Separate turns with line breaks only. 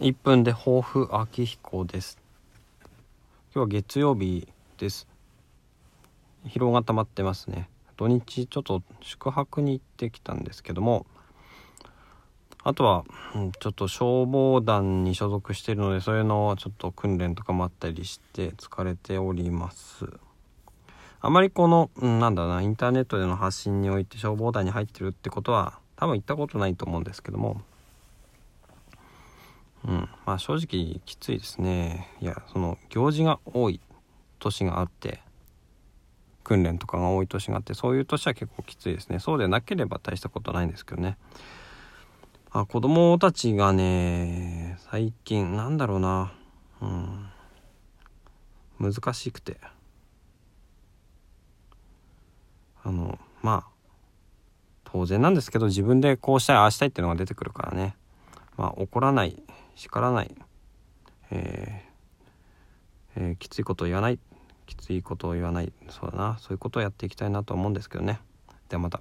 1分で抱負秋彦です。今日は月曜日です。疲労が溜まってますね。土日ちょっと宿泊に行ってきたんですけどもあとは、うん、ちょっと消防団に所属しているのでそういうのをちょっと訓練とかもあったりして疲れております。あまりこの、うん、なんだなインターネットでの発信において消防団に入ってるってことは多分行ったことないと思うんですけどもまあ正直きついですね。いやその行事が多い年があって訓練とかが多い年があってそういう年は結構きついですね。そうでなければ大したことないんですけどね。あ子供たちがね最近なんだろうな。うん。難しくて。あのまあ当然なんですけど自分でこうしたいああしたいっていうのが出てくるからね。まあ怒らない叱らない、えーえー、きついことを言わない。きついことを言わない。そうだな。そういうことをやっていきたいなと思うんですけどね。ではまた。